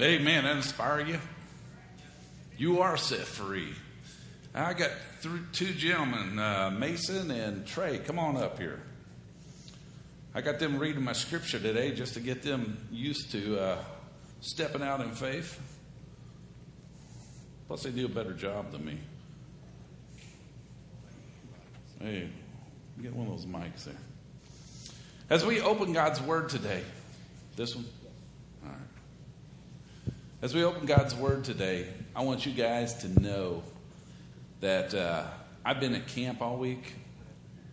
Amen. That inspire you? You are set free. I got th- two gentlemen, uh, Mason and Trey. Come on up here. I got them reading my scripture today just to get them used to uh, stepping out in faith. Plus, they do a better job than me. Hey, get one of those mics there. As we open God's Word today, this one? All right. As we open God's Word today, I want you guys to know that uh, I've been at camp all week.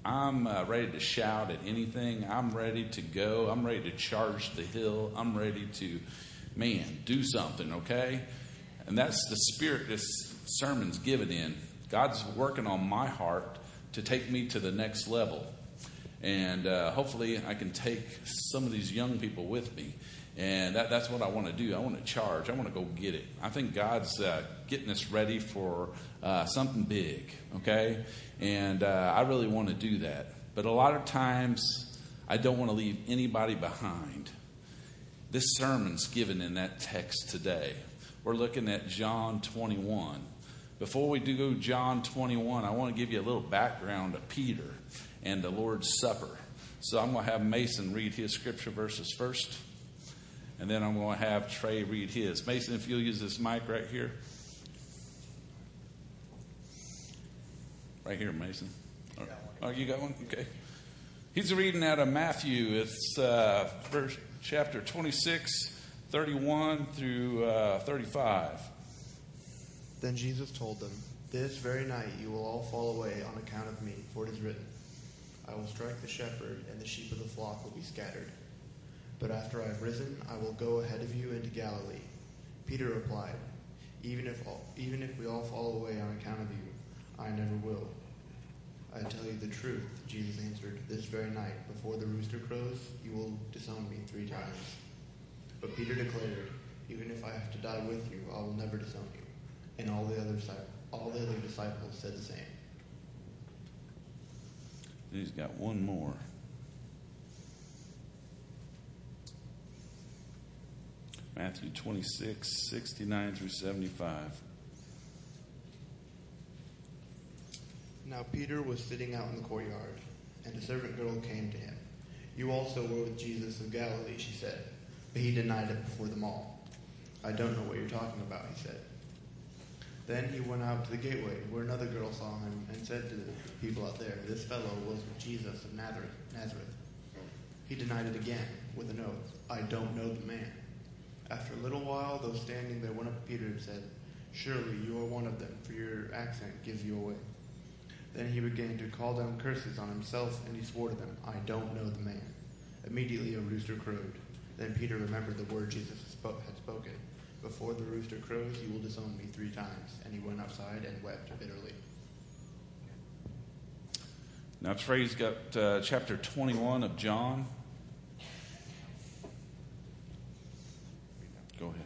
I'm uh, ready to shout at anything. I'm ready to go. I'm ready to charge the hill. I'm ready to, man, do something, okay? And that's the spirit this sermon's given in. God's working on my heart to take me to the next level. And uh, hopefully, I can take some of these young people with me. And that, that's what I want to do. I want to charge. I want to go get it. I think God's uh, getting us ready for uh, something big, okay? And uh, I really want to do that. But a lot of times, I don't want to leave anybody behind. This sermon's given in that text today. We're looking at John 21. Before we do go John 21, I want to give you a little background of Peter and the Lord's Supper. So I'm going to have Mason read his scripture verses first, and then I'm going to have Trey read his. Mason, if you'll use this mic right here. Right here, Mason. Oh, you got one? Okay. He's reading out of Matthew. It's uh, verse, chapter 26, 31 through uh, 35. Then Jesus told them, This very night you will all fall away on account of me, for it is written, I will strike the shepherd, and the sheep of the flock will be scattered. But after I have risen, I will go ahead of you into Galilee. Peter replied, Even if, all, even if we all fall away on account of you, I never will. I tell you the truth, Jesus answered, This very night, before the rooster crows, you will disown me three times. But Peter declared, Even if I have to die with you, I will never disown you. And all the other, all the other disciples said the same. He's got one more. Matthew 26, 69 through 75. Now Peter was sitting out in the courtyard, and a servant girl came to him. You also were with Jesus of Galilee, she said. But he denied it before them all. I don't know what you're talking about, he said. Then he went out to the gateway, where another girl saw him, and said to the people out there, This fellow was with Jesus of Nazareth. Nazareth. He denied it again, with an oath, I don't know the man. After a little while, those standing there went up to Peter and said, Surely you are one of them, for your accent gives you away. Then he began to call down curses on himself, and he swore to them, I don't know the man. Immediately a rooster crowed. Then Peter remembered the word Jesus had spoken. Before the rooster crows, you will disown me three times. And he went outside and wept bitterly. Now, Trey's got uh, chapter 21 of John. Go ahead.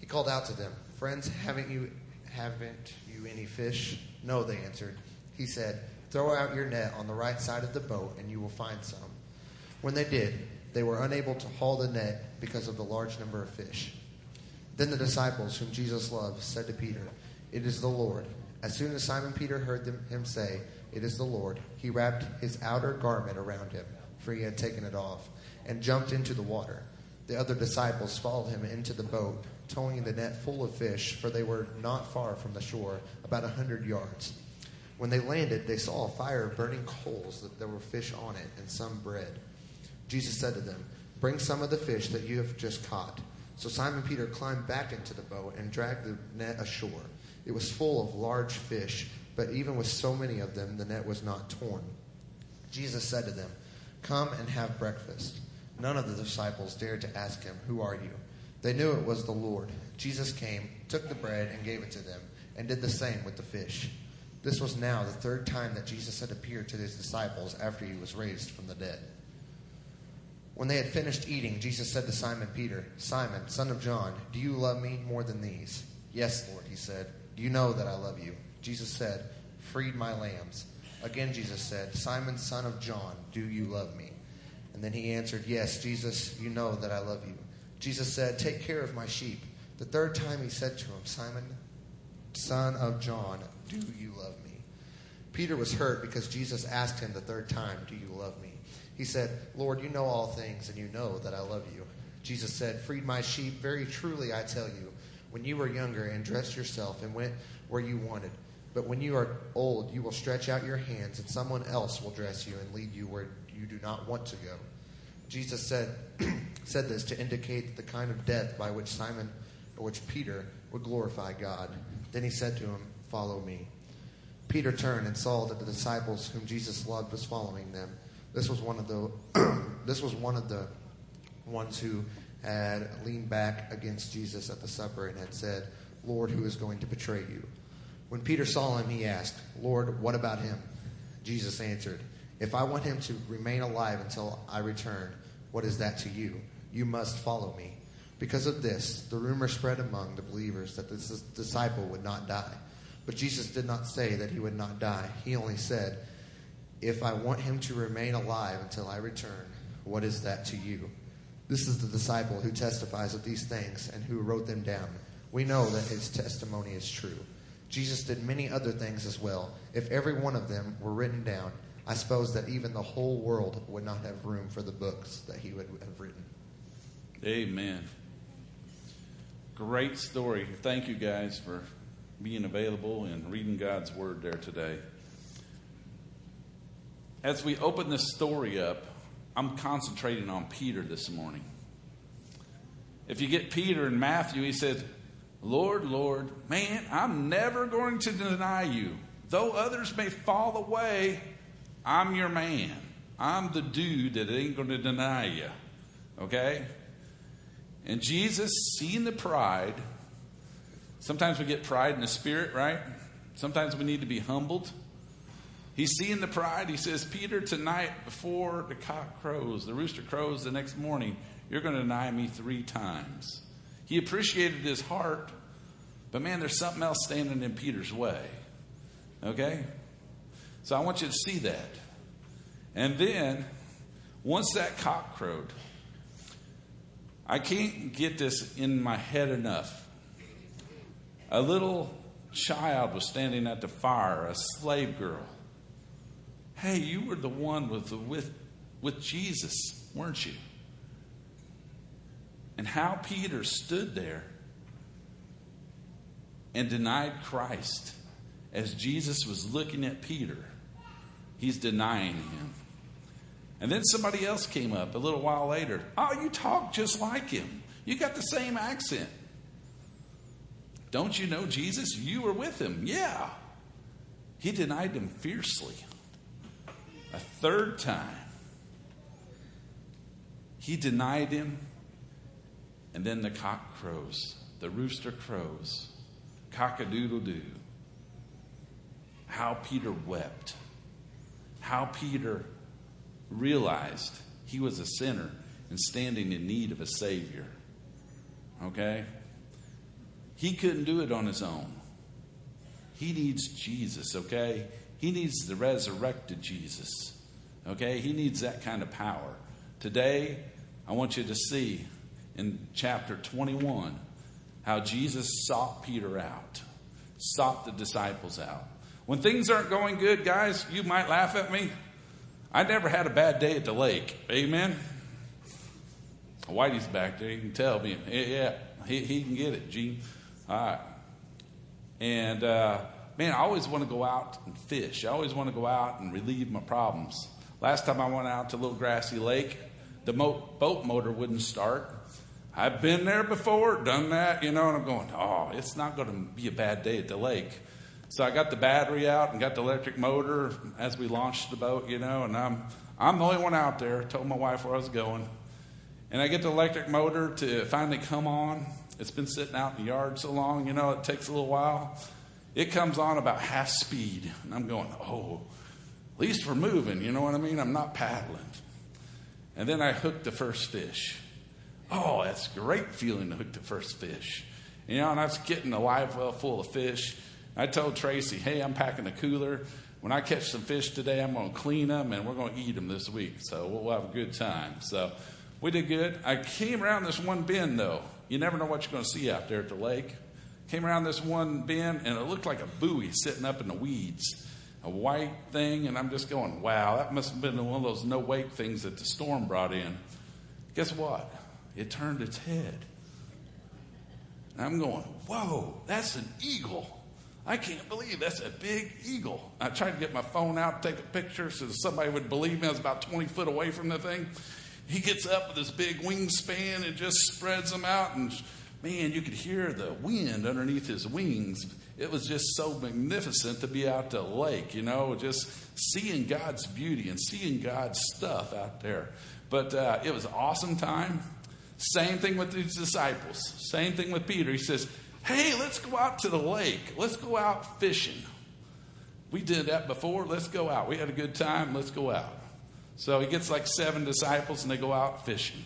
He called out to them, Friends, haven't you, haven't you any fish? No, they answered. He said, Throw out your net on the right side of the boat, and you will find some. When they did, they were unable to haul the net because of the large number of fish. Then the disciples, whom Jesus loved, said to Peter, It is the Lord. As soon as Simon Peter heard them, him say, It is the Lord, he wrapped his outer garment around him, for he had taken it off, and jumped into the water. The other disciples followed him into the boat, towing the net full of fish, for they were not far from the shore, about a hundred yards. When they landed, they saw a fire burning coals, that there were fish on it, and some bread. Jesus said to them, Bring some of the fish that you have just caught. So Simon Peter climbed back into the boat and dragged the net ashore. It was full of large fish, but even with so many of them, the net was not torn. Jesus said to them, Come and have breakfast. None of the disciples dared to ask him, Who are you? They knew it was the Lord. Jesus came, took the bread, and gave it to them, and did the same with the fish. This was now the third time that Jesus had appeared to his disciples after he was raised from the dead. When they had finished eating, Jesus said to Simon Peter, Simon, son of John, do you love me more than these? Yes, Lord, he said. Do you know that I love you? Jesus said, Feed my lambs. Again, Jesus said, Simon, son of John, do you love me? And then he answered, Yes, Jesus, you know that I love you. Jesus said, Take care of my sheep. The third time he said to him, Simon, son of John, do you love me? Peter was hurt because Jesus asked him the third time, Do you love me? He said, Lord, you know all things, and you know that I love you. Jesus said, Feed my sheep. Very truly, I tell you, when you were younger and dressed yourself and went where you wanted, but when you are old, you will stretch out your hands, and someone else will dress you and lead you where you do not want to go. Jesus said, said this to indicate the kind of death by which Simon, or which Peter, would glorify God. Then he said to him, Follow me. Peter turned and saw that the disciples whom Jesus loved was following them. This was one of the this was one of the ones who had leaned back against Jesus at the supper and had said, Lord, who is going to betray you? When Peter saw him, he asked, Lord, what about him? Jesus answered, If I want him to remain alive until I return, what is that to you? You must follow me. Because of this, the rumor spread among the believers that this disciple would not die. But Jesus did not say that he would not die. He only said, If I want him to remain alive until I return, what is that to you? This is the disciple who testifies of these things and who wrote them down. We know that his testimony is true. Jesus did many other things as well. If every one of them were written down, I suppose that even the whole world would not have room for the books that he would have written. Amen. Great story. Thank you guys for being available and reading God's word there today. As we open this story up, I'm concentrating on Peter this morning. If you get Peter in Matthew, he said, Lord, Lord, man, I'm never going to deny you. Though others may fall away, I'm your man. I'm the dude that ain't going to deny you. Okay? And Jesus, seeing the pride, sometimes we get pride in the spirit, right? Sometimes we need to be humbled. He's seeing the pride. He says, Peter, tonight before the cock crows, the rooster crows the next morning, you're going to deny me three times. He appreciated his heart, but man, there's something else standing in Peter's way. Okay? So I want you to see that. And then, once that cock crowed, I can't get this in my head enough. A little child was standing at the fire, a slave girl. Hey, you were the one with, the, with, with Jesus, weren't you? and how Peter stood there and denied Christ as Jesus was looking at Peter. He's denying him. And then somebody else came up a little while later. Oh, you talk just like him. You got the same accent. Don't you know Jesus? You were with him. Yeah. He denied him fiercely. A third time. He denied him and then the cock crows, the rooster crows, cock a doodle doo. How Peter wept. How Peter realized he was a sinner and standing in need of a Savior. Okay? He couldn't do it on his own. He needs Jesus, okay? He needs the resurrected Jesus, okay? He needs that kind of power. Today, I want you to see in chapter 21 how Jesus sought Peter out, sought the disciples out. When things aren't going good, guys, you might laugh at me. I never had a bad day at the lake. Amen. Whitey's back there. You can tell me. Yeah, he, he can get it, Gene. All right. And, uh, man, I always want to go out and fish. I always want to go out and relieve my problems. Last time I went out to a Little Grassy Lake, the mo- boat motor wouldn't start. I've been there before, done that, you know, and I'm going, oh, it's not going to be a bad day at the lake. So I got the battery out and got the electric motor as we launched the boat, you know, and I'm I'm the only one out there. Told my wife where I was going, And I get the electric motor to finally come on. It's been sitting out in the yard so long, you know, it takes a little while. It comes on about half speed. And I'm going, oh, at least we're moving, you know what I mean? I'm not paddling. And then I hook the first fish. Oh, that's great feeling to hook the first fish. You know, and I was getting a live well full of fish. I told Tracy, hey, I'm packing a cooler. When I catch some fish today, I'm going to clean them and we're going to eat them this week. So we'll have a good time. So we did good. I came around this one bend, though. You never know what you're going to see out there at the lake. Came around this one bend, and it looked like a buoy sitting up in the weeds, a white thing. And I'm just going, wow, that must have been one of those no wake things that the storm brought in. Guess what? It turned its head. And I'm going, whoa, that's an eagle. I can't believe that's a big eagle. I tried to get my phone out, take a picture so somebody would believe me. I was about 20 foot away from the thing. He gets up with his big wingspan and just spreads them out. And man, you could hear the wind underneath his wings. It was just so magnificent to be out the lake, you know, just seeing God's beauty and seeing God's stuff out there. But uh, it was an awesome time. Same thing with these disciples. Same thing with Peter. He says, Hey, let's go out to the lake. Let's go out fishing. We did that before. Let's go out. We had a good time. Let's go out. So he gets like seven disciples and they go out fishing.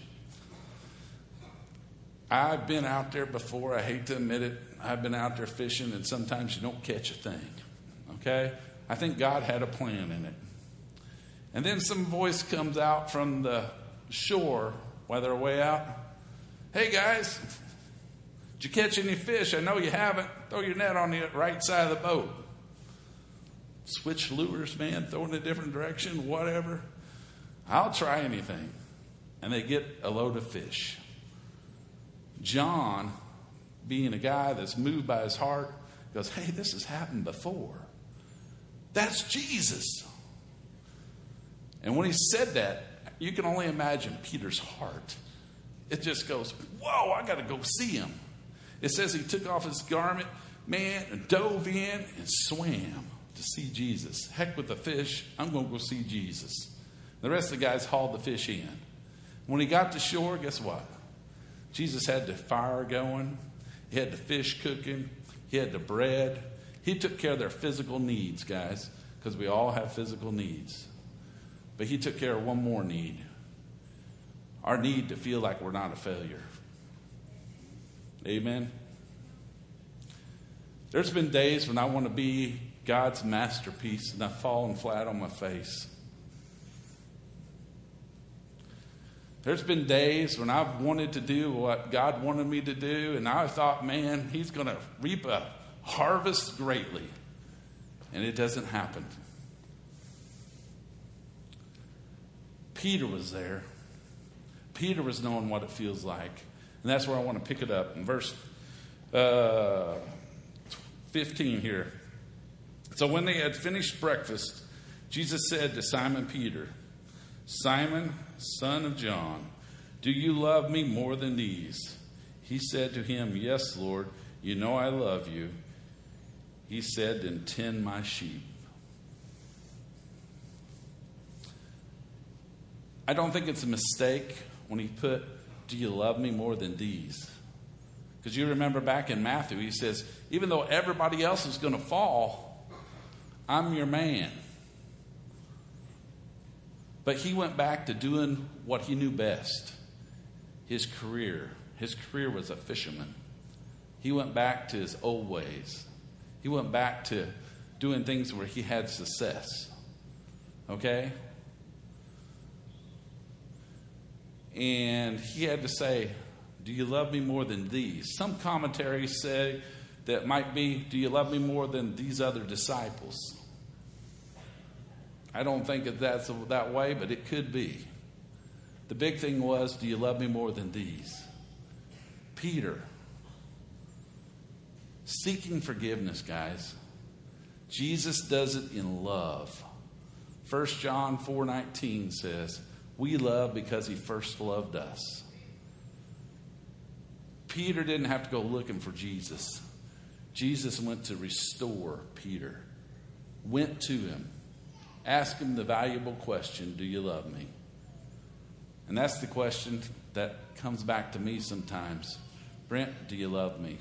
I've been out there before. I hate to admit it. I've been out there fishing and sometimes you don't catch a thing. Okay? I think God had a plan in it. And then some voice comes out from the shore while they're way out. Hey guys, did you catch any fish? I know you haven't. Throw your net on the right side of the boat. Switch lures, man, throw in a different direction, whatever. I'll try anything. And they get a load of fish. John, being a guy that's moved by his heart, goes, Hey, this has happened before. That's Jesus. And when he said that, you can only imagine Peter's heart. It just goes, Whoa, I got to go see him. It says he took off his garment, man, and dove in and swam to see Jesus. Heck with the fish, I'm going to go see Jesus. The rest of the guys hauled the fish in. When he got to shore, guess what? Jesus had the fire going, he had the fish cooking, he had the bread. He took care of their physical needs, guys, because we all have physical needs. But he took care of one more need our need to feel like we're not a failure. Amen. There's been days when I want to be God's masterpiece and I've fallen flat on my face. There's been days when I've wanted to do what God wanted me to do, and I thought, man, He's going to reap a harvest greatly. And it doesn't happen. Peter was there. Peter was knowing what it feels like. And that's where I want to pick it up in verse uh, 15 here. So when they had finished breakfast, Jesus said to Simon Peter, Simon, son of John, do you love me more than these? He said to him, Yes, Lord, you know I love you. He said, Then tend my sheep. I don't think it's a mistake when he put, Do you love me more than these? Because you remember back in Matthew, he says, Even though everybody else is going to fall, I'm your man. But he went back to doing what he knew best his career. His career was a fisherman. He went back to his old ways. He went back to doing things where he had success. Okay? And he had to say, Do you love me more than these? Some commentaries say that might be, Do you love me more than these other disciples? I don't think that that's that way, but it could be. The big thing was, do you love me more than these? Peter, seeking forgiveness, guys. Jesus does it in love. 1 John 4:19 says, "We love because he first loved us." Peter didn't have to go looking for Jesus. Jesus went to restore Peter. Went to him Ask him the valuable question Do you love me? And that's the question that comes back to me sometimes Brent, do you love me?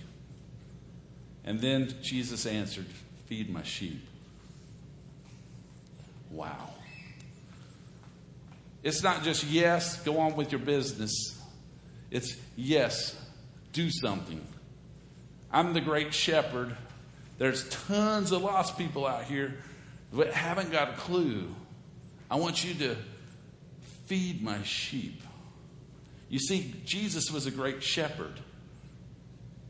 And then Jesus answered, Feed my sheep. Wow. It's not just yes, go on with your business. It's yes, do something. I'm the great shepherd. There's tons of lost people out here that haven't got a clue. I want you to feed my sheep. You see, Jesus was a great shepherd,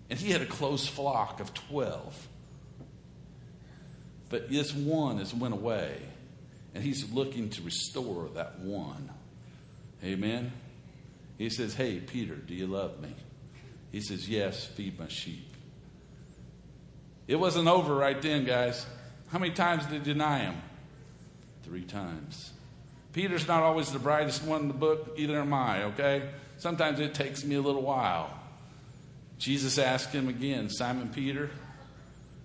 and he had a close flock of 12. But this one has went away, and he's looking to restore that one. Amen. He says, Hey, Peter, do you love me? He says, Yes, feed my sheep. It wasn't over right then, guys. How many times did he deny him? Three times. Peter's not always the brightest one in the book, either am I, okay? Sometimes it takes me a little while. Jesus asked him again, Simon Peter,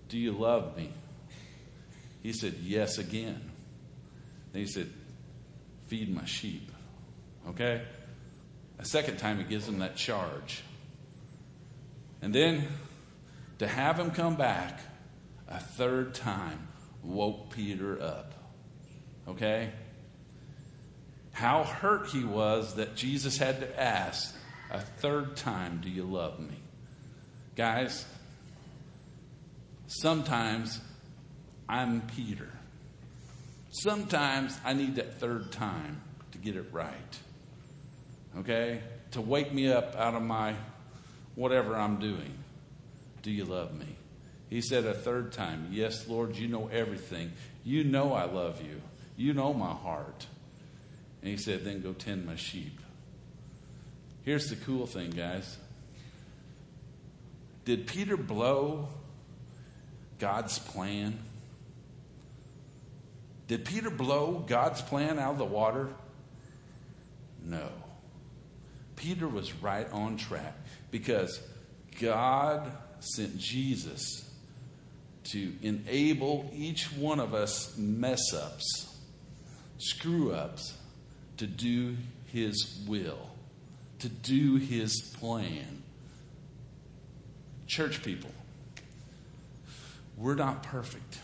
do you love me? He said, Yes, again. He said, Feed my sheep. Okay? A second time, he gives him that charge. And then to have him come back a third time woke Peter up. Okay? How hurt he was that Jesus had to ask a third time, Do you love me? Guys, sometimes I'm Peter. Sometimes I need that third time to get it right. Okay? To wake me up out of my whatever I'm doing. Do you love me? He said a third time, Yes, Lord, you know everything. You know I love you. You know my heart. And he said, Then go tend my sheep. Here's the cool thing, guys. Did Peter blow God's plan? Did Peter blow God's plan out of the water? No. Peter was right on track because God sent Jesus to enable each one of us mess ups, screw ups, to do His will, to do His plan. Church people, we're not perfect.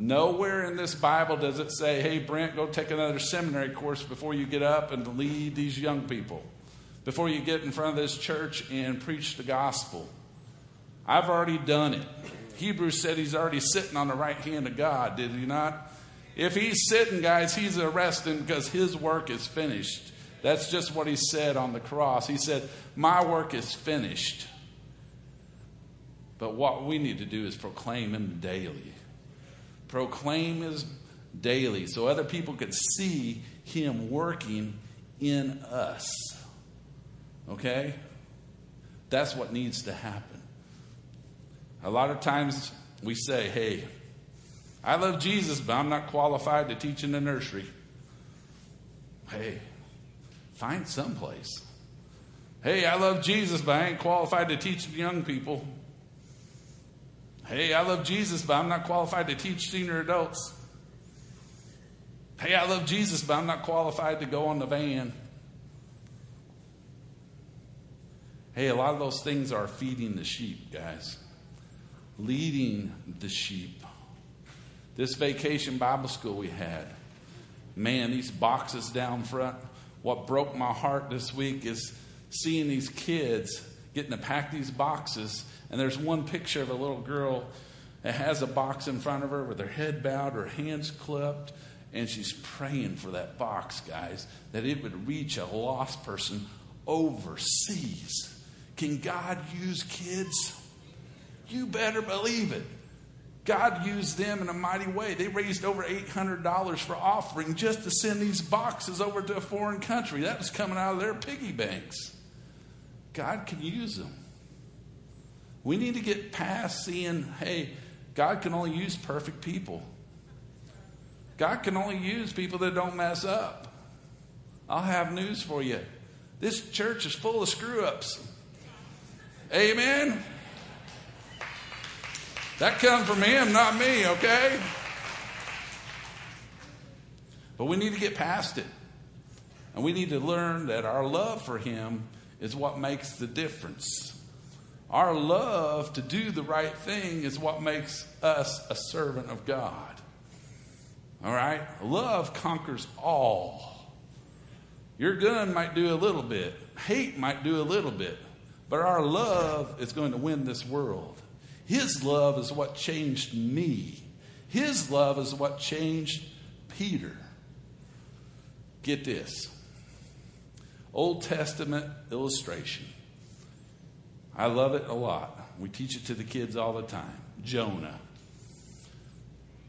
Nowhere in this Bible does it say, hey, Brent, go take another seminary course before you get up and lead these young people, before you get in front of this church and preach the gospel. I've already done it. Hebrews said he's already sitting on the right hand of God, did he not? If he's sitting, guys, he's arresting because his work is finished. That's just what he said on the cross. He said, My work is finished. But what we need to do is proclaim him daily. Proclaim his daily so other people could see him working in us. Okay? That's what needs to happen. A lot of times we say, hey, I love Jesus, but I'm not qualified to teach in the nursery. Hey, find someplace. Hey, I love Jesus, but I ain't qualified to teach young people. Hey, I love Jesus, but I'm not qualified to teach senior adults. Hey, I love Jesus, but I'm not qualified to go on the van. Hey, a lot of those things are feeding the sheep, guys, leading the sheep. This vacation Bible school we had, man, these boxes down front. What broke my heart this week is seeing these kids getting to pack these boxes. And there's one picture of a little girl that has a box in front of her with her head bowed, her hands clipped, and she's praying for that box, guys, that it would reach a lost person overseas. Can God use kids? You better believe it. God used them in a mighty way. They raised over $800 for offering just to send these boxes over to a foreign country. That was coming out of their piggy banks. God can use them. We need to get past seeing, hey, God can only use perfect people. God can only use people that don't mess up. I'll have news for you. This church is full of screw ups. Amen. That comes from him, not me, okay? But we need to get past it. And we need to learn that our love for Him is what makes the difference. Our love to do the right thing is what makes us a servant of God. All right? Love conquers all. Your gun might do a little bit, hate might do a little bit, but our love is going to win this world. His love is what changed me. His love is what changed Peter. Get this Old Testament illustration. I love it a lot. We teach it to the kids all the time. Jonah.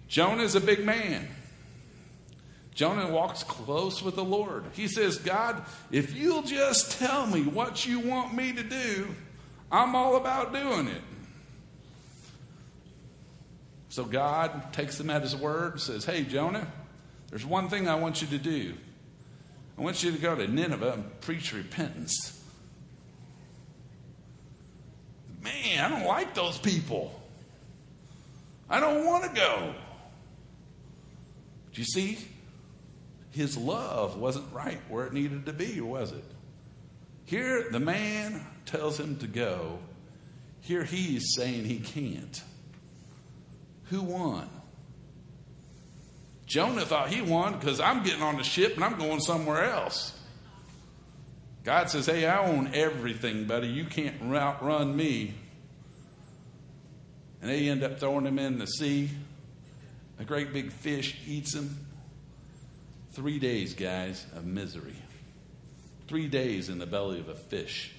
Jonah is a big man. Jonah walks close with the Lord. He says, God, if you'll just tell me what you want me to do, I'm all about doing it. So God takes him at his word and says, Hey, Jonah, there's one thing I want you to do. I want you to go to Nineveh and preach repentance. Man, I don't like those people. I don't want to go. Do you see? His love wasn't right where it needed to be, was it? Here, the man tells him to go. Here, he's saying he can't. Who won? Jonah thought he won because I'm getting on the ship and I'm going somewhere else. God says, Hey, I own everything, buddy. You can't outrun me. And they end up throwing him in the sea. A great big fish eats him. Three days, guys, of misery. Three days in the belly of a fish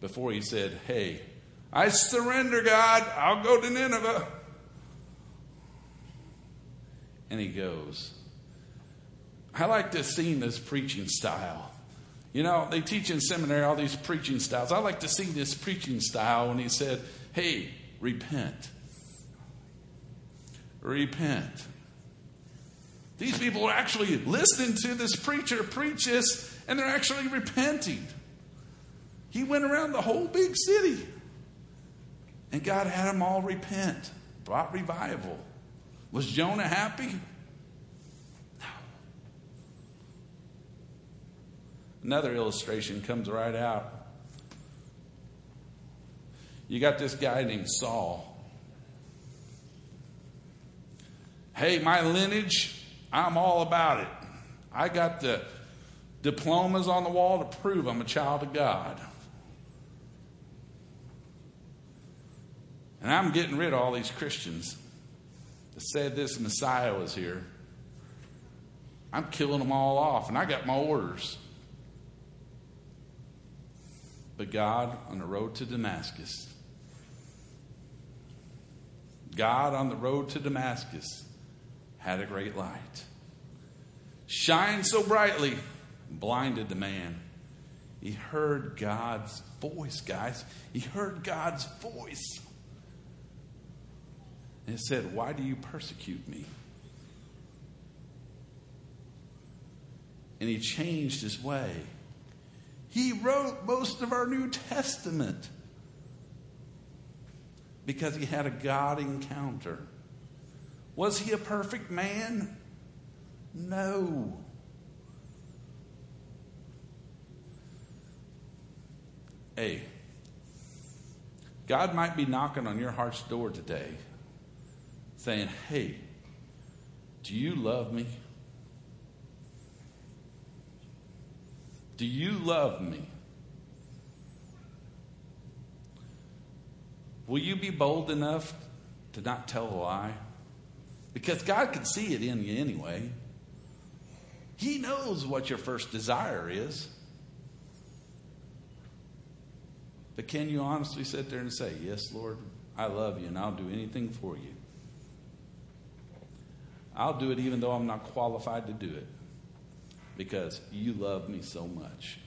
before he said, Hey, I surrender, God. I'll go to Nineveh. And he goes. I like to scene, this preaching style. You know, they teach in seminary all these preaching styles. I like to see this preaching style when he said, Hey, repent. Repent. These people are actually listening to this preacher preach this, and they're actually repenting. He went around the whole big city, and God had them all repent, brought revival. Was Jonah happy? No. Another illustration comes right out. You got this guy named Saul. Hey, my lineage, I'm all about it. I got the diplomas on the wall to prove I'm a child of God. And I'm getting rid of all these Christians that said this Messiah was here. I'm killing them all off, and I got my orders. But God, on the road to Damascus, God on the road to Damascus had a great light. Shined so brightly, blinded the man. He heard God's voice, guys. He heard God's voice. And said, Why do you persecute me? And he changed his way. He wrote most of our New Testament because he had a God encounter. Was he a perfect man? No. Hey, God might be knocking on your heart's door today saying, Hey, do you love me? Do you love me? Will you be bold enough to not tell a lie? Because God can see it in you anyway. He knows what your first desire is. But can you honestly sit there and say, Yes, Lord, I love you and I'll do anything for you? I'll do it even though I'm not qualified to do it because you love me so much.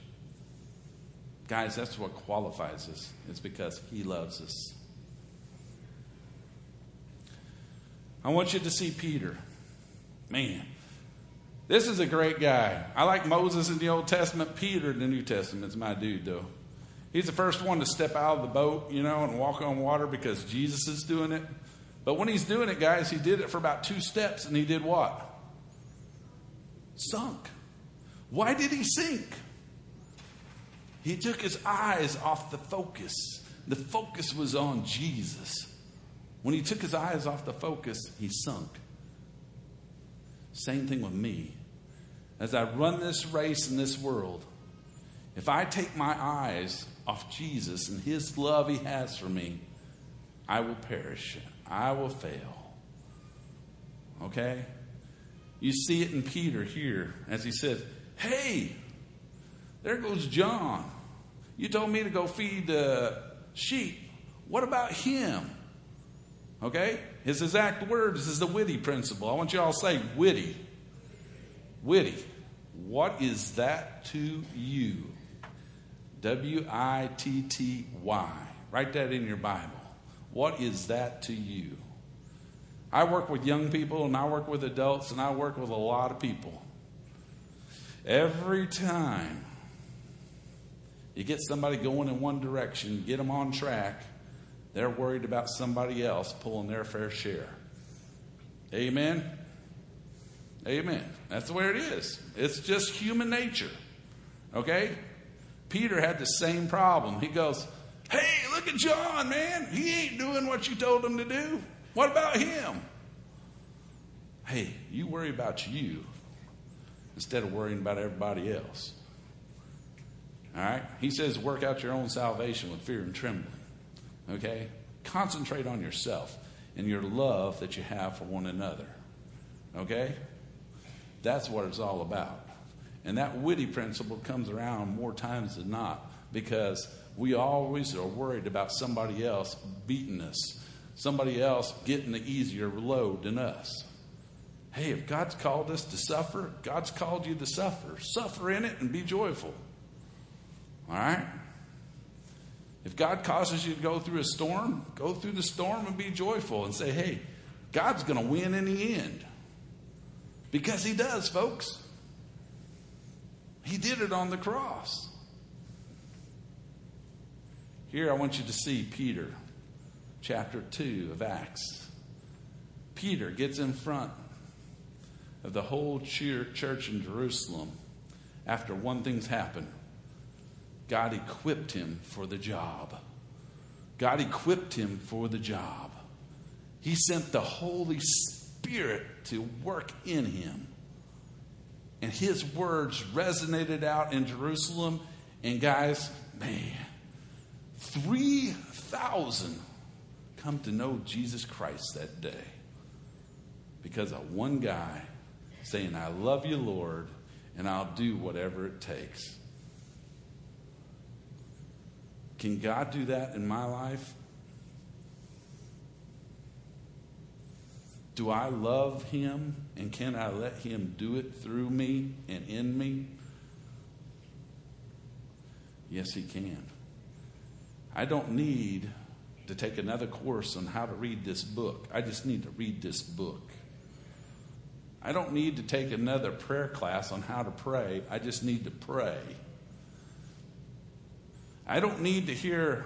Guys, that's what qualifies us. It's because He loves us. I want you to see Peter. Man, this is a great guy. I like Moses in the Old Testament. Peter in the New Testament is my dude, though. He's the first one to step out of the boat, you know, and walk on water because Jesus is doing it. But when he's doing it, guys, he did it for about two steps and he did what? Sunk. Why did he sink? He took his eyes off the focus. The focus was on Jesus. When he took his eyes off the focus, he sunk. Same thing with me. As I run this race in this world, if I take my eyes off Jesus and his love he has for me, I will perish. I will fail. Okay? You see it in Peter here as he says, Hey, there goes John. You told me to go feed the sheep. What about him? Okay? His exact words is the witty principle. I want you all to say witty. Witty. What is that to you? W I T T Y. Write that in your Bible. What is that to you? I work with young people and I work with adults and I work with a lot of people. Every time you get somebody going in one direction, get them on track, they're worried about somebody else pulling their fair share. Amen? Amen. That's the way it is. It's just human nature. Okay? Peter had the same problem. He goes, Hey, look at John, man. He ain't doing what you told him to do. What about him? Hey, you worry about you instead of worrying about everybody else. All right? He says, work out your own salvation with fear and trembling. Okay? Concentrate on yourself and your love that you have for one another. Okay? That's what it's all about. And that witty principle comes around more times than not because we always are worried about somebody else beating us, somebody else getting the easier load than us. Hey, if God's called us to suffer, God's called you to suffer. Suffer in it and be joyful. All right? If God causes you to go through a storm, go through the storm and be joyful and say, hey, God's going to win in the end. Because He does, folks. He did it on the cross. Here, I want you to see Peter, chapter 2 of Acts. Peter gets in front of the whole church in Jerusalem after one thing's happened. God equipped him for the job. God equipped him for the job. He sent the Holy Spirit to work in him. And his words resonated out in Jerusalem. And guys, man, 3,000 come to know Jesus Christ that day because of one guy saying, I love you, Lord, and I'll do whatever it takes. Can God do that in my life? Do I love Him and can I let Him do it through me and in me? Yes, He can. I don't need to take another course on how to read this book. I just need to read this book. I don't need to take another prayer class on how to pray. I just need to pray. I don't need to hear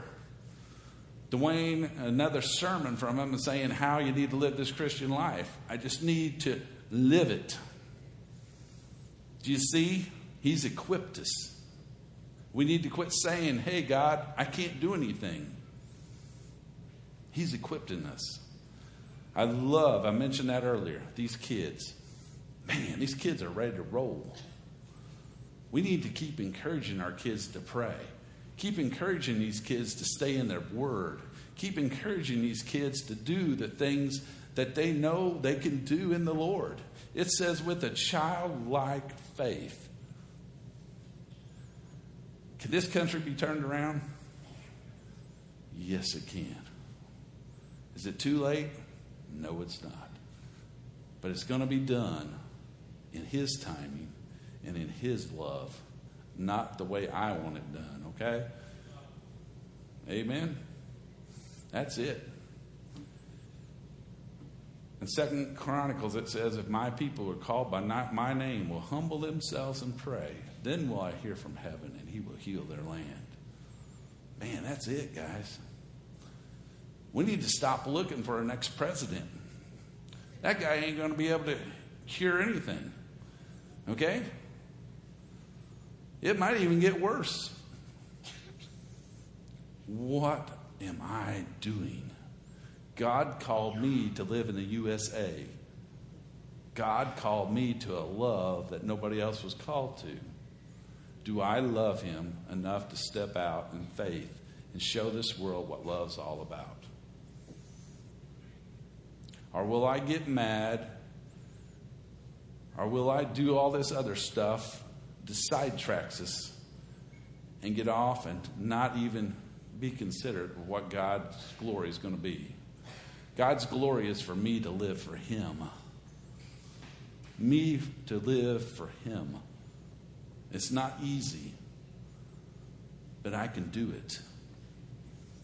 Dwayne another sermon from him and saying how you need to live this Christian life. I just need to live it. Do you see? He's equipped us. We need to quit saying, hey, God, I can't do anything. He's equipping us. I love, I mentioned that earlier, these kids. Man, these kids are ready to roll. We need to keep encouraging our kids to pray. Keep encouraging these kids to stay in their word. Keep encouraging these kids to do the things that they know they can do in the Lord. It says, with a childlike faith. Can this country be turned around? Yes, it can. Is it too late? No, it's not. But it's going to be done in His timing and in His love, not the way I want it done, okay? Amen? That's it. In Second Chronicles, it says, If my people are called by my name, will humble themselves and pray, then will I hear from heaven he will heal their land. Man, that's it, guys. We need to stop looking for our next president. That guy ain't going to be able to cure anything. Okay? It might even get worse. What am I doing? God called me to live in the USA. God called me to a love that nobody else was called to. Do I love Him enough to step out in faith and show this world what love's all about? Or will I get mad? Or will I do all this other stuff that sidetracks us and get off and not even be considered what God's glory is going to be? God's glory is for me to live for Him. Me to live for Him. It's not easy, but I can do it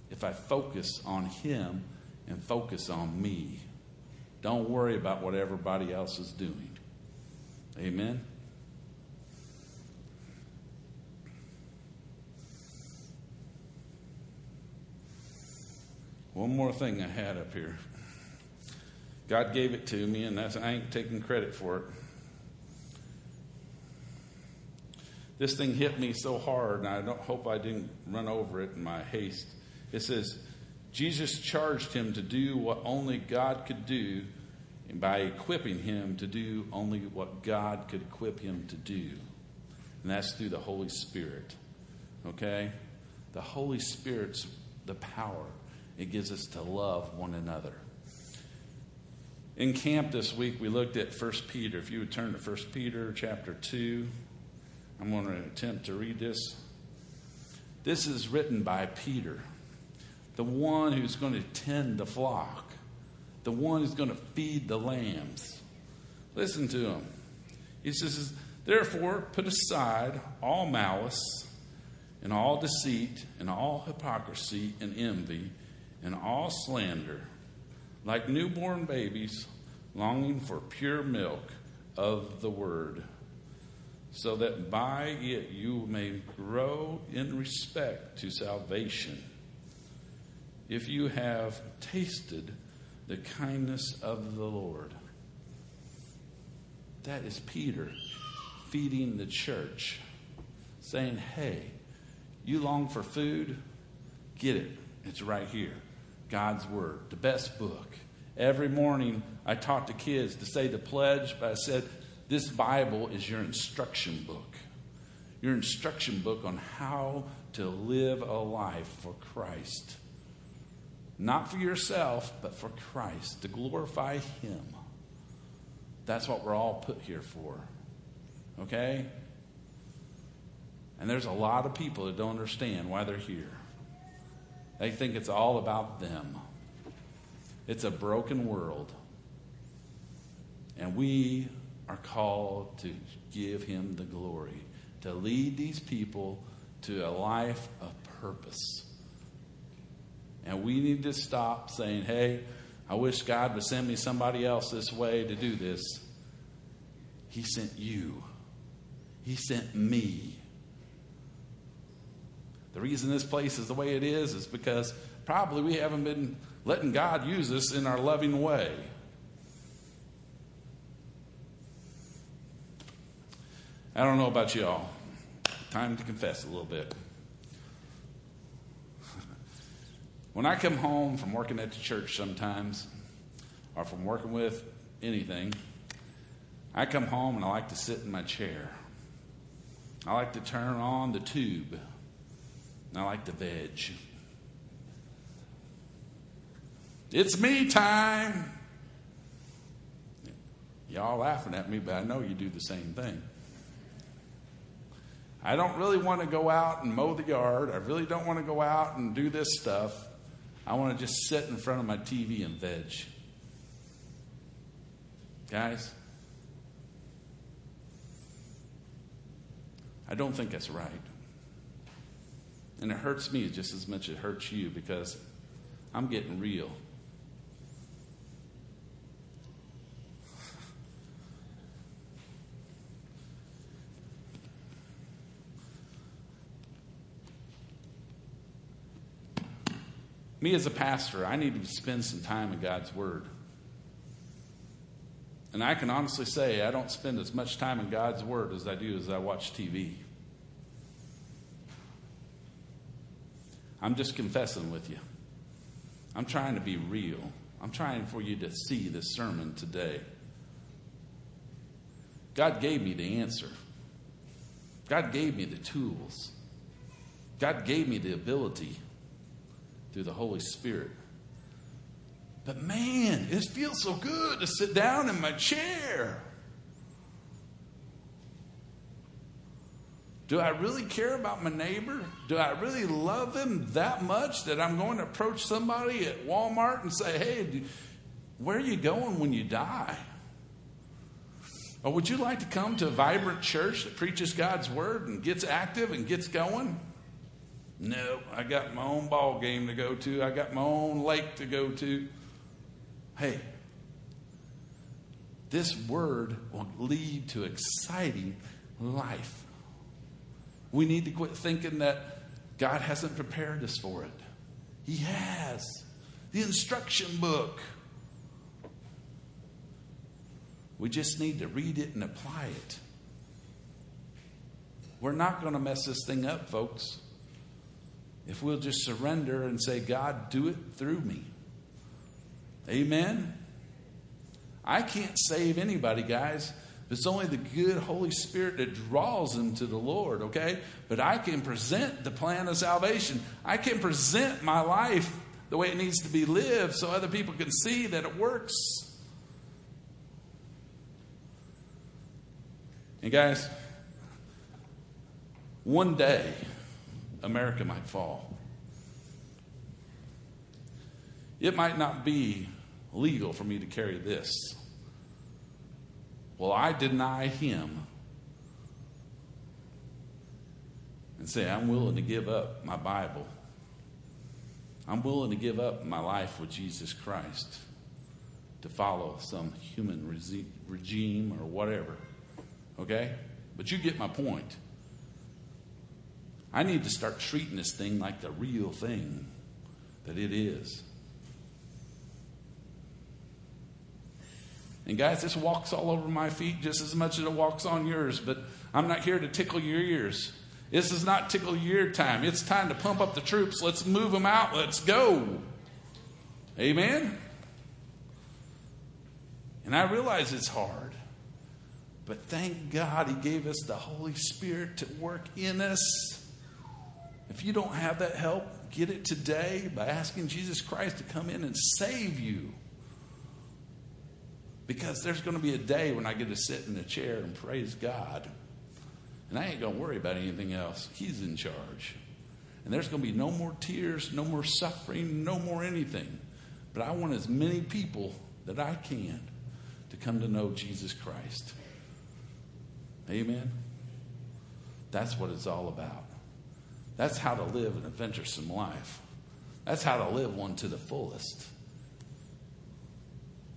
if I focus on Him and focus on me. Don't worry about what everybody else is doing. Amen. One more thing I had up here. God gave it to me, and that's, I ain't taking credit for it. This thing hit me so hard, and I don't hope I didn't run over it in my haste. It says, Jesus charged him to do what only God could do and by equipping him to do only what God could equip him to do. And that's through the Holy Spirit. Okay? The Holy Spirit's the power it gives us to love one another. In camp this week, we looked at 1 Peter. If you would turn to 1 Peter chapter 2, I'm going to attempt to read this. This is written by Peter, the one who's going to tend the flock, the one who's going to feed the lambs. Listen to him. He says, Therefore, put aside all malice and all deceit and all hypocrisy and envy and all slander, like newborn babies longing for pure milk of the word, so that by it you may grow in respect to salvation, if you have tasted the kindness of the Lord. That is Peter feeding the church, saying, Hey, you long for food? Get it. It's right here. God's Word, the best book. Every morning I taught the kids to say the pledge, but I said, This Bible is your instruction book. Your instruction book on how to live a life for Christ. Not for yourself, but for Christ, to glorify Him. That's what we're all put here for. Okay? And there's a lot of people that don't understand why they're here. They think it's all about them. It's a broken world. And we are called to give him the glory, to lead these people to a life of purpose. And we need to stop saying, hey, I wish God would send me somebody else this way to do this. He sent you, He sent me. The reason this place is the way it is is because probably we haven't been letting God use us in our loving way. I don't know about y'all. Time to confess a little bit. When I come home from working at the church sometimes, or from working with anything, I come home and I like to sit in my chair. I like to turn on the tube I like the veg. It's me time. Y'all laughing at me, but I know you do the same thing. I don't really want to go out and mow the yard. I really don't want to go out and do this stuff. I want to just sit in front of my TV and veg. Guys, I don't think that's right. And it hurts me just as much as it hurts you because I'm getting real. me as a pastor, I need to spend some time in God's Word. And I can honestly say I don't spend as much time in God's Word as I do as I watch TV. I'm just confessing with you. I'm trying to be real. I'm trying for you to see this sermon today. God gave me the answer. God gave me the tools. God gave me the ability through the Holy Spirit. But man, it feels so good to sit down in my chair. Do I really care about my neighbor? Do I really love them that much that I'm going to approach somebody at Walmart and say, hey, where are you going when you die? Or would you like to come to a vibrant church that preaches God's word and gets active and gets going? No, I got my own ball game to go to. I got my own lake to go to. Hey, this word will lead to exciting life. We need to quit thinking that God hasn't prepared us for it. He has. The instruction book. We just need to read it and apply it. We're not going to mess this thing up, folks. If we'll just surrender and say, God, do it through me. Amen. I can't save anybody, guys. It's only the good Holy Spirit that draws them to the Lord, okay? But I can present the plan of salvation. I can present my life the way it needs to be lived so other people can see that it works. And guys, one day America might fall. It might not be legal for me to carry this. Well, I deny him and say, I'm willing to give up my Bible. I'm willing to give up my life with Jesus Christ to follow some human regime or whatever. Okay? But you get my point. I need to start treating this thing like the real thing that it is. And guys, this walks all over my feet just as much as it walks on yours, but I'm not here to tickle your ears. This is not tickle your time. It's time to pump up the troops. Let's move them out. Let's go. Amen? And I realize it's hard. But thank God He gave us the Holy Spirit to work in us. If you don't have that help, get it today by asking Jesus Christ to come in and save you. Because there's going to be a day when I get to sit in a chair and praise God. And I ain't going to worry about anything else. He's in charge. And there's going to be no more tears, no more suffering, no more anything. But I want as many people that I can to come to know Jesus Christ. Amen. That's what it's all about. That's how to live an adventuresome life. That's how to live one to the fullest.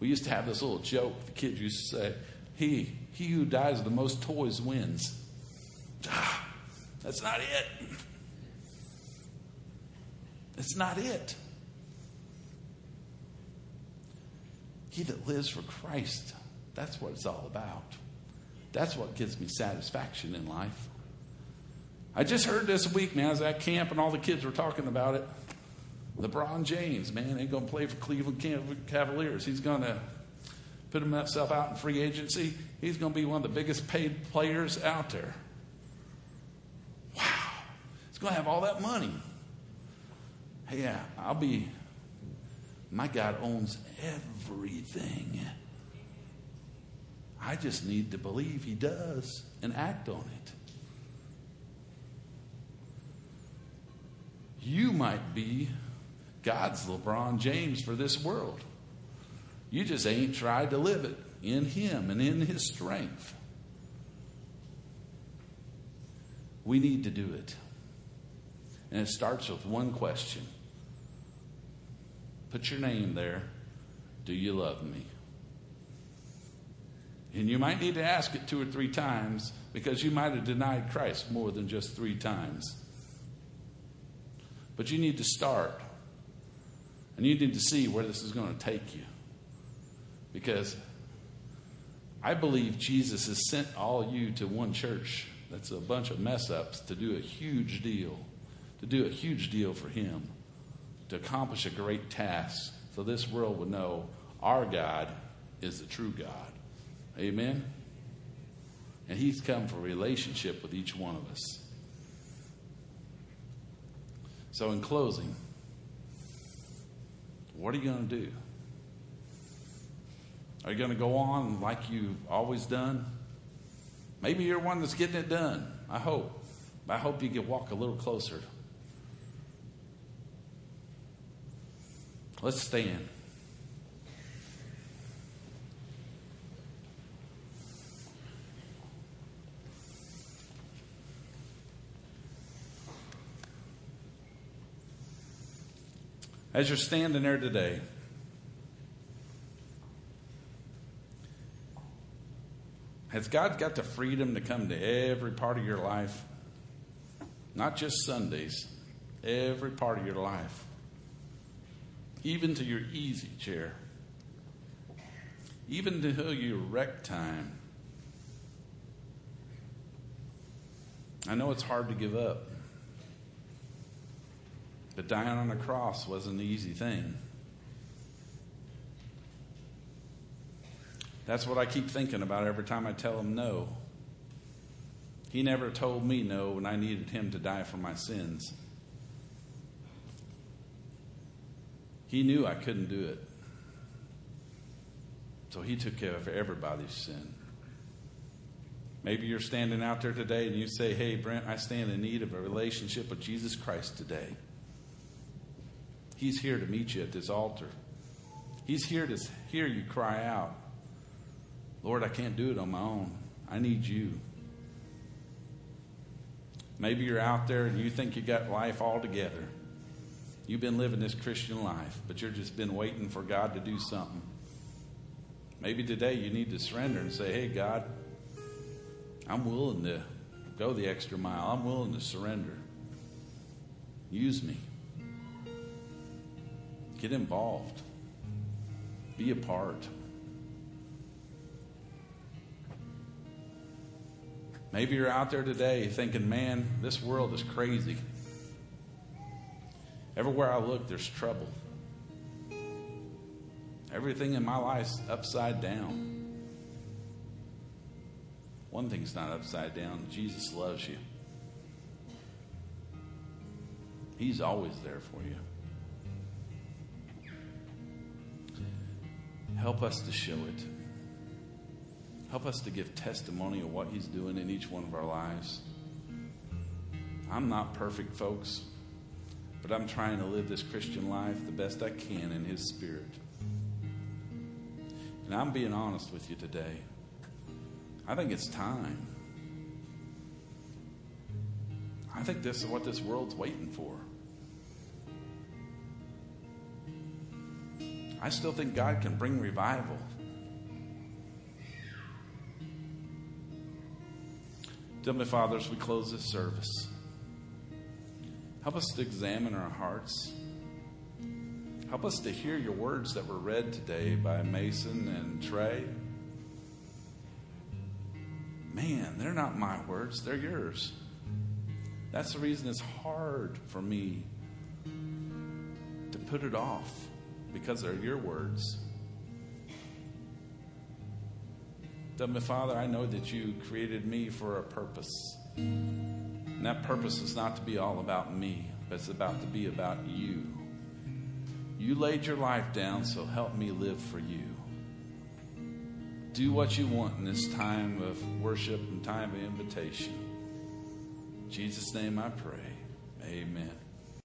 We used to have this little joke the kids used to say, He, he who dies with the most toys wins. Ah, that's not it. It's not it. He that lives for Christ, that's what it's all about. That's what gives me satisfaction in life. I just heard this week, man, I was at camp and all the kids were talking about it. LeBron James, man, ain't going to play for Cleveland Cavaliers. He's going to put himself out in free agency. He's going to be one of the biggest paid players out there. Wow. He's going to have all that money. Hey, yeah, I'll be. My God owns everything. I just need to believe He does and act on it. You might be God's LeBron James for this world. You just ain't tried to live it in Him and in His strength. We need to do it. And it starts with one question Put your name there. Do you love me? And you might need to ask it two or three times because you might have denied Christ more than just three times. But you need to start. And you need to see where this is going to take you. Because I believe Jesus has sent all you to one church that's a bunch of mess ups to do a huge deal, to do a huge deal for Him, to accomplish a great task, so this world would know our God is the true God. Amen? And He's come for relationship with each one of us. So, in closing, what are you going to do? Are you going to go on like you've always done? Maybe you're one that's getting it done. I hope. I hope you can walk a little closer. Let's stand. As you're standing there today, has God got the freedom to come to every part of your life? Not just Sundays, every part of your life, even to your easy chair, even to your rec time. I know it's hard to give up. But dying on a cross wasn't an easy thing. That's what I keep thinking about every time I tell him no. He never told me no when I needed him to die for my sins. He knew I couldn't do it. So he took care of everybody's sin. Maybe you're standing out there today and you say, Hey, Brent, I stand in need of a relationship with Jesus Christ today. He's here to meet you at this altar. He's here to hear you cry out, Lord, I can't do it on my own. I need you. Maybe you're out there and you think you got life all together. You've been living this Christian life, but you've just been waiting for God to do something. Maybe today you need to surrender and say, Hey, God, I'm willing to go the extra mile. I'm willing to surrender. Use me. Get involved. Be a part. Maybe you're out there today thinking, man, this world is crazy. Everywhere I look, there's trouble. Everything in my life's upside down. One thing's not upside down Jesus loves you, He's always there for you. Help us to show it. Help us to give testimony of what He's doing in each one of our lives. I'm not perfect, folks, but I'm trying to live this Christian life the best I can in His Spirit. And I'm being honest with you today. I think it's time. I think this is what this world's waiting for. I still think God can bring revival. Heavenly Father, as we close this service, help us to examine our hearts. Help us to hear your words that were read today by Mason and Trey. Man, they're not my words, they're yours. That's the reason it's hard for me to put it off because they're your words. Heavenly Father, I know that you created me for a purpose. And that purpose is not to be all about me, but it's about to be about you. You laid your life down, so help me live for you. Do what you want in this time of worship and time of invitation. In Jesus' name I pray. Amen.